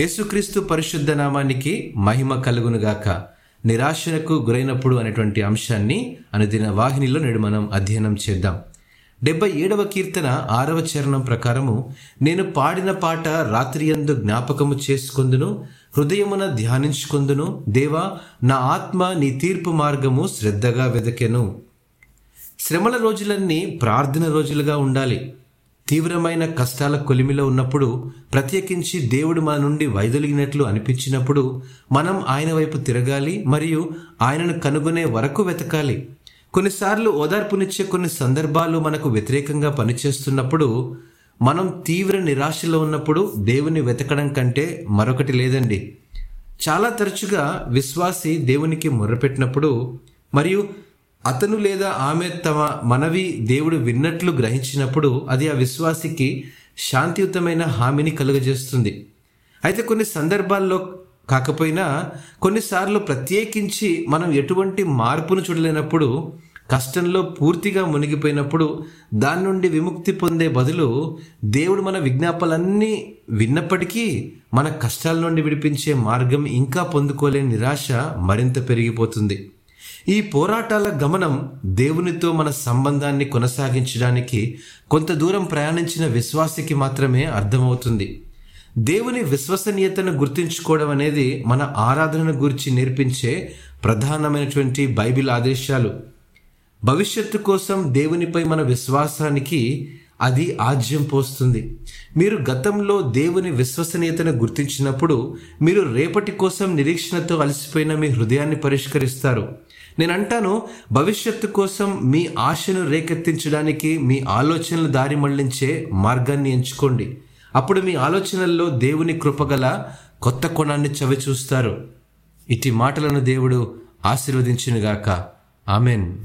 యేసుక్రీస్తు పరిశుద్ధ నామానికి మహిమ కలుగునుగాక. నిరాశనకు గురైనప్పుడు అనేటువంటి అంశాన్ని అనుదిన వాహినిలో నేడు మనం అధ్యయనం చేద్దాం. డెబ్బై ఏడవ కీర్తన ఆరవ చరణం ప్రకారము నేను పాడిన పాట రాత్రియందు జ్ఞాపకము చేసుకొందును హృదయమున ధ్యానించుకొందును దేవా నా ఆత్మ నీ తీర్పు మార్గము శ్రద్ధగా వెదకెను. శ్రమల రోజులన్నీ ప్రార్థన రోజులుగా ఉండాలి. తీవ్రమైన కష్టాల కొలిమిలో ఉన్నప్పుడు ప్రత్యేకించి దేవుడు మన నుండి వైదొలిగినట్లు అనిపించినప్పుడు మనం ఆయన వైపు తిరగాలి మరియు ఆయనను కనుగొనే వరకు వెతకాలి. కొన్నిసార్లు ఓదార్పునిచ్చే కొన్ని సందర్భాలు మనకు వ్యతిరేకంగా పనిచేస్తున్నప్పుడు మనం తీవ్ర నిరాశలో ఉన్నప్పుడు దేవుని వెతకడం కంటే మరొకటి లేదండి. చాలా తరచుగా విశ్వాసి దేవునికి మొర్రపెట్టినప్పుడు మరియు అతను లేదా ఆమె తమ మనవి దేవుడు విన్నట్లు గ్రహించినప్పుడు అది ఆ విశ్వాసికి శాంతియుతమైన హామీని కలుగజేస్తుంది. అయితే కొన్ని సందర్భాల్లో కాకపోయినా కొన్నిసార్లు ప్రత్యేకించి మనం ఎటువంటి మార్పును చూడలేనప్పుడు కష్టంలో పూర్తిగా మునిగిపోయినప్పుడు దాని నుండి విముక్తి పొందే బదులు దేవుడు మన విజ్ఞాపనలన్నీ విన్నప్పటికీ మన కష్టాల నుండి విడిపించే మార్గం ఇంకా పొందుకోలేని నిరాశ మరింత పెరిగిపోతుంది. ఈ పోరాటాల గమనం దేవునితో మన సంబంధాన్ని కొనసాగించడానికి కొంత దూరం ప్రయాణించిన విశ్వాసికి మాత్రమే అర్థమవుతుంది. దేవుని విశ్వసనీయతను గుర్తుంచుకోవడం అనేది మన ఆరాధనను గురించి నేర్పించే ప్రధానమైనటువంటి బైబిల్ ఆదేశాలు. భవిష్యత్తు కోసం దేవునిపై మన విశ్వాసానికి అది ఆజ్యం పోస్తుంది. మీరు గతంలో దేవుని విశ్వసనీయతను గుర్తించినప్పుడు మీరు రేపటి కోసం నిరీక్షణతో అలసిపోయిన మీ హృదయాన్ని పరిష్కరిస్తారు. నేను అంటాను భవిష్యత్తు కోసం మీ ఆశను రేకెత్తించడానికి మీ ఆలోచనలు దారి మళ్ళించే మార్గాన్ని ఎంచుకోండి. అప్పుడు మీ ఆలోచనల్లో దేవుని కృపగల కొత్త కోణాన్ని చవి చూస్తారు ఇటు మాటలను దేవుడు ఆశీర్వదించినగాక. ఆమెన్.